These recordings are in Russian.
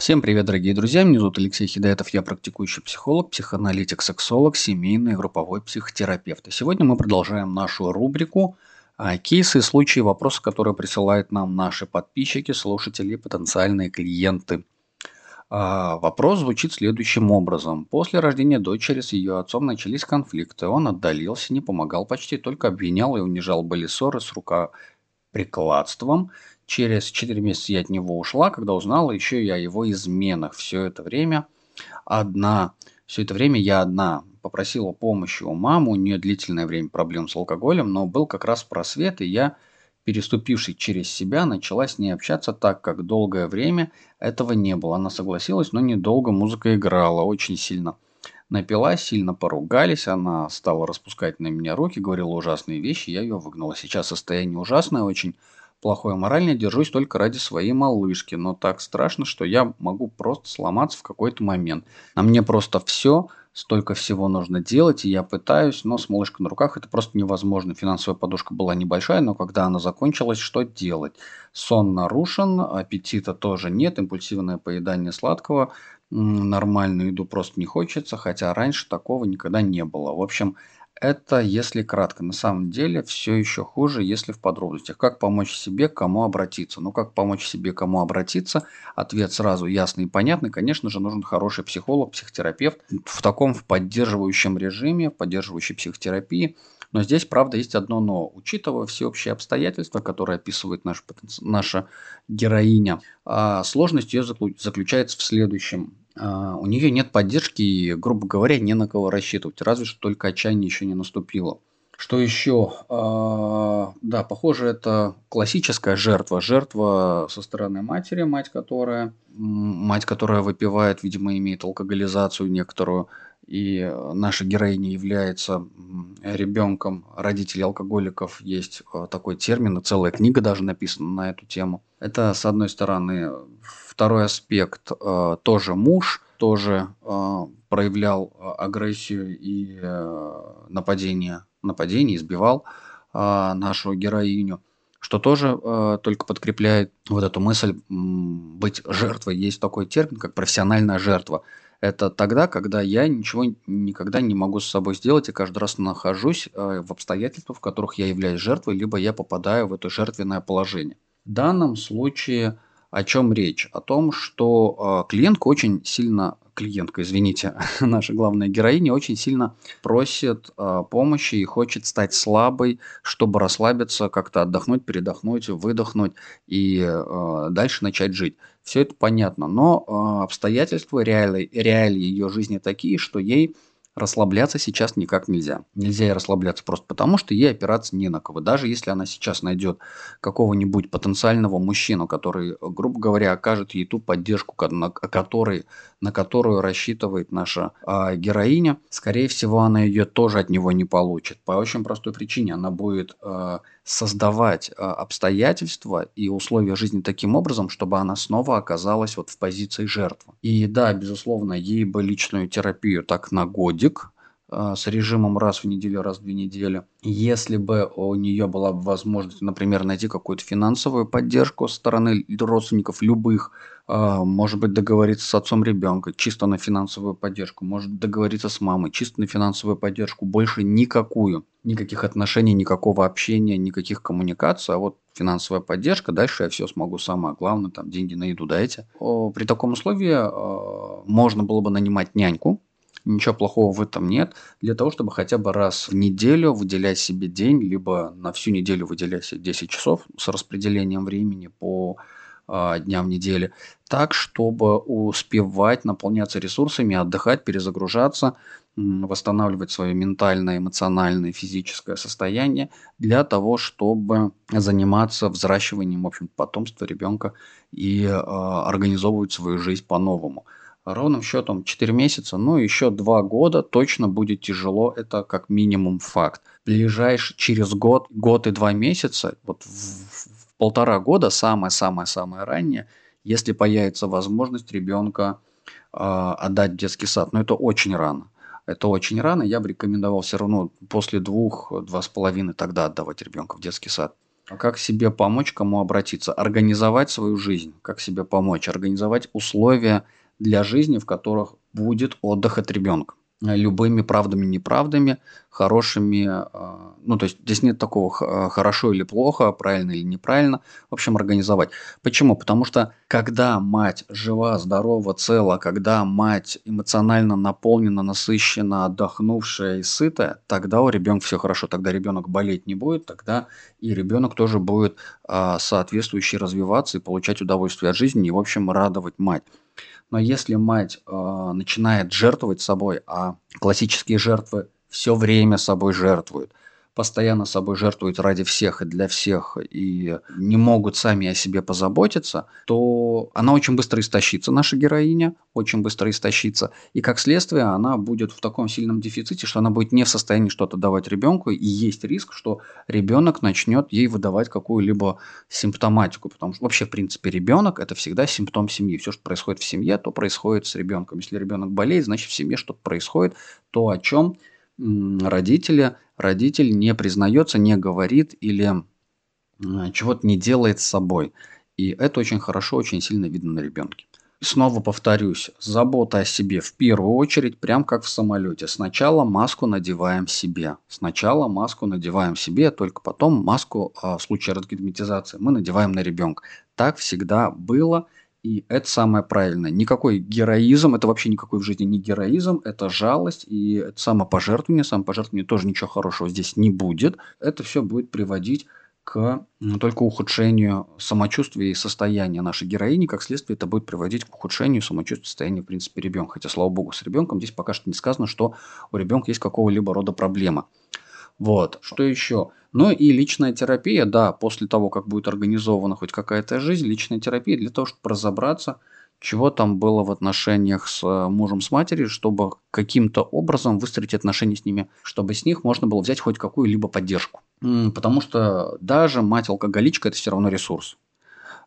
Всем привет, дорогие друзья! Меня зовут Алексей Хидаетов, я практикующий психолог, психоаналитик, сексолог, семейный и групповой психотерапевт. И сегодня мы продолжаем нашу рубрику а, «Кейсы случаи вопросы, которые присылают нам наши подписчики, слушатели потенциальные клиенты». А, вопрос звучит следующим образом. После рождения дочери с ее отцом начались конфликты. Он отдалился, не помогал почти, только обвинял и унижал. Были ссоры с рукоприкладством – Через 4 месяца я от него ушла, когда узнала еще и о его изменах. Все это время одна, все это время я одна попросила помощи у мамы, у нее длительное время проблем с алкоголем, но был как раз просвет, и я, переступивший через себя, начала с ней общаться так, как долгое время этого не было. Она согласилась, но недолго музыка играла, очень сильно напилась, сильно поругались, она стала распускать на меня руки, говорила ужасные вещи, я ее выгнала. Сейчас состояние ужасное очень, плохое морально держусь только ради своей малышки, но так страшно, что я могу просто сломаться в какой-то момент. На мне просто все, столько всего нужно делать, и я пытаюсь, но с малышкой на руках это просто невозможно. Финансовая подушка была небольшая, но когда она закончилась, что делать? Сон нарушен, аппетита тоже нет, импульсивное поедание сладкого, нормальную еду просто не хочется, хотя раньше такого никогда не было. В общем, это если кратко. На самом деле все еще хуже, если в подробностях. Как помочь себе, кому обратиться? Ну, как помочь себе, кому обратиться? Ответ сразу ясный и понятный. Конечно же, нужен хороший психолог, психотерапевт в таком в поддерживающем режиме, в поддерживающей психотерапии. Но здесь, правда, есть одно но. Учитывая всеобщие обстоятельства, которые описывает наш, наша героиня, а, сложность ее заключается в следующем. А, у нее нет поддержки и, грубо говоря, не на кого рассчитывать, разве что только отчаяние еще не наступило. Что еще? А, да, похоже, это классическая жертва. Жертва со стороны матери, мать которая, мать, которая выпивает, видимо, имеет алкоголизацию некоторую. И наша героиня является ребенком родителей алкоголиков. Есть а, такой термин, и целая книга даже написана на эту тему. Это, с одной стороны, Второй аспект э, тоже муж, тоже э, проявлял э, агрессию и нападение, нападение, избивал нашу героиню что тоже э, только подкрепляет вот эту мысль быть жертвой. Есть такой термин, как профессиональная жертва. Это тогда, когда я ничего никогда не могу с собой сделать и каждый раз нахожусь э, в обстоятельствах, в которых я являюсь жертвой, либо я попадаю в это жертвенное положение. В данном случае о чем речь? О том, что э, клиентка очень сильно, клиентка, извините, наша главная героиня очень сильно просит э, помощи и хочет стать слабой, чтобы расслабиться, как-то отдохнуть, передохнуть, выдохнуть и э, дальше начать жить. Все это понятно, но э, обстоятельства, реалии, реалии ее жизни такие, что ей расслабляться сейчас никак нельзя. Нельзя ей расслабляться просто потому, что ей опираться не на кого. Даже если она сейчас найдет какого-нибудь потенциального мужчину, который, грубо говоря, окажет ей ту поддержку, на, которой, на которую рассчитывает наша э, героиня, скорее всего, она ее тоже от него не получит. По очень простой причине. Она будет э, создавать э, обстоятельства и условия жизни таким образом, чтобы она снова оказалась вот в позиции жертвы. И да, безусловно, ей бы личную терапию так на годик, э, с режимом раз в неделю, раз в две недели. Если бы у нее была возможность, например, найти какую-то финансовую поддержку со стороны родственников любых, а, может быть, договориться с отцом ребенка чисто на финансовую поддержку, может договориться с мамой чисто на финансовую поддержку, больше никакую, никаких отношений, никакого общения, никаких коммуникаций, а вот финансовая поддержка, дальше я все смогу сама, главное, там деньги на еду дайте. При таком условии а, можно было бы нанимать няньку, Ничего плохого в этом нет. Для того, чтобы хотя бы раз в неделю выделять себе день, либо на всю неделю выделять себе 10 часов с распределением времени по а, дням недели, так, чтобы успевать наполняться ресурсами, отдыхать, перезагружаться, восстанавливать свое ментальное, эмоциональное, физическое состояние для того, чтобы заниматься взращиванием, в общем потомства ребенка и э, организовывать свою жизнь по-новому. Ровным счетом 4 месяца, ну еще 2 года точно будет тяжело, это как минимум факт. Ближайший через год, год и 2 месяца, вот в, полтора года, самое-самое-самое раннее, если появится возможность ребенка э, отдать в детский сад. Но это очень рано. Это очень рано. Я бы рекомендовал все равно после двух, два с половиной тогда отдавать ребенка в детский сад. А как себе помочь, кому обратиться? Организовать свою жизнь. Как себе помочь? Организовать условия для жизни, в которых будет отдых от ребенка любыми правдами, неправдами, хорошими, а, ну, то есть здесь нет такого а, хорошо или плохо, правильно или неправильно, в общем, организовать. Почему? Потому что когда мать жива, здорова, цела, когда мать эмоционально наполнена, насыщена, отдохнувшая и сытая, тогда у ребенка все хорошо, тогда ребенок болеть не будет, тогда и ребенок тоже будет соответствующе развиваться и получать удовольствие от жизни и, в общем, радовать мать. Но если мать э, начинает жертвовать собой, а классические жертвы все время собой жертвуют, постоянно собой жертвуют ради всех и для всех и не могут сами о себе позаботиться, то она очень быстро истощится, наша героиня, очень быстро истощится. И как следствие она будет в таком сильном дефиците, что она будет не в состоянии что-то давать ребенку, и есть риск, что ребенок начнет ей выдавать какую-либо симптоматику. Потому что вообще, в принципе, ребенок это всегда симптом семьи. Все, что происходит в семье, то происходит с ребенком. Если ребенок болеет, значит в семье что-то происходит, то о чем родители, родитель не признается, не говорит или чего-то не делает с собой. И это очень хорошо, очень сильно видно на ребенке. Снова повторюсь, забота о себе в первую очередь, прям как в самолете. Сначала маску надеваем себе. Сначала маску надеваем себе, только потом маску а, в случае разгерметизации мы надеваем на ребенка. Так всегда было – и это самое правильное. Никакой героизм, это вообще никакой в жизни не героизм, это жалость и это самопожертвование. Самопожертвование тоже ничего хорошего здесь не будет. Это все будет приводить к только ухудшению самочувствия и состояния нашей героини. Как следствие, это будет приводить к ухудшению самочувствия и состояния, в принципе, ребенка. Хотя, слава богу, с ребенком здесь пока что не сказано, что у ребенка есть какого-либо рода проблема. Вот. Что еще? Ну и личная терапия, да, после того, как будет организована хоть какая-то жизнь, личная терапия для того, чтобы разобраться, чего там было в отношениях с э, мужем, с матерью, чтобы каким-то образом выстроить отношения с ними, чтобы с них можно было взять хоть какую-либо поддержку. Потому что даже мать-алкоголичка – это все равно ресурс.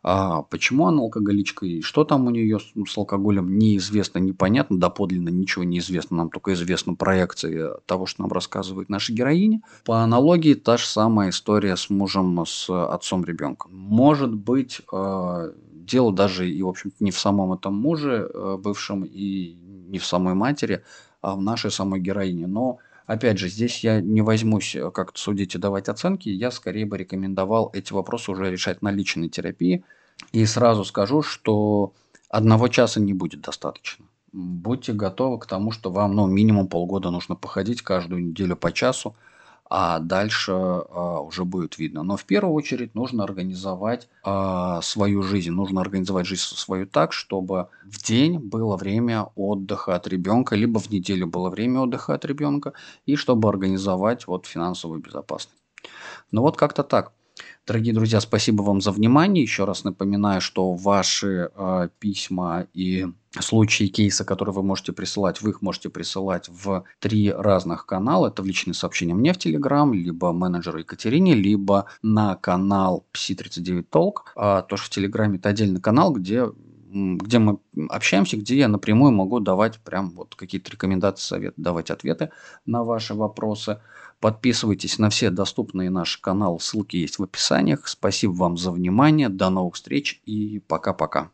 А почему она алкоголичка и что там у нее с, с алкоголем, неизвестно, непонятно, доподлинно ничего не известно. Нам только известна проекция того, что нам рассказывает наша героиня. По аналогии, та же самая история с мужем, с отцом ребенка. Может быть, э, дело даже и, в общем-то, не в самом этом муже э, бывшем и не в самой матери, а в нашей самой героине. Но Опять же, здесь я не возьмусь э, как-то судить и давать оценки, я скорее бы рекомендовал эти вопросы уже решать на личной терапии. И сразу скажу, что одного часа не будет достаточно. Будьте готовы к тому, что вам ну, минимум полгода нужно походить каждую неделю по часу, а дальше а, уже будет видно. Но в первую очередь нужно организовать а, свою жизнь, нужно организовать жизнь свою так, чтобы в день было время отдыха от ребенка, либо в неделю было время отдыха от ребенка, и чтобы организовать вот финансовую безопасность. Ну вот как-то так. Дорогие друзья, спасибо вам за внимание. Еще раз напоминаю, что ваши э, письма и случаи кейса, которые вы можете присылать, вы их можете присылать в три разных канала. Это в личные сообщения мне в Телеграм, либо менеджеру Екатерине, либо на канал Psi39 Talk. А, тоже в Телеграме это отдельный канал, где где мы общаемся, где я напрямую могу давать прям вот какие-то рекомендации, советы, давать ответы на ваши вопросы. Подписывайтесь на все доступные наши каналы, ссылки есть в описаниях. Спасибо вам за внимание, до новых встреч и пока-пока.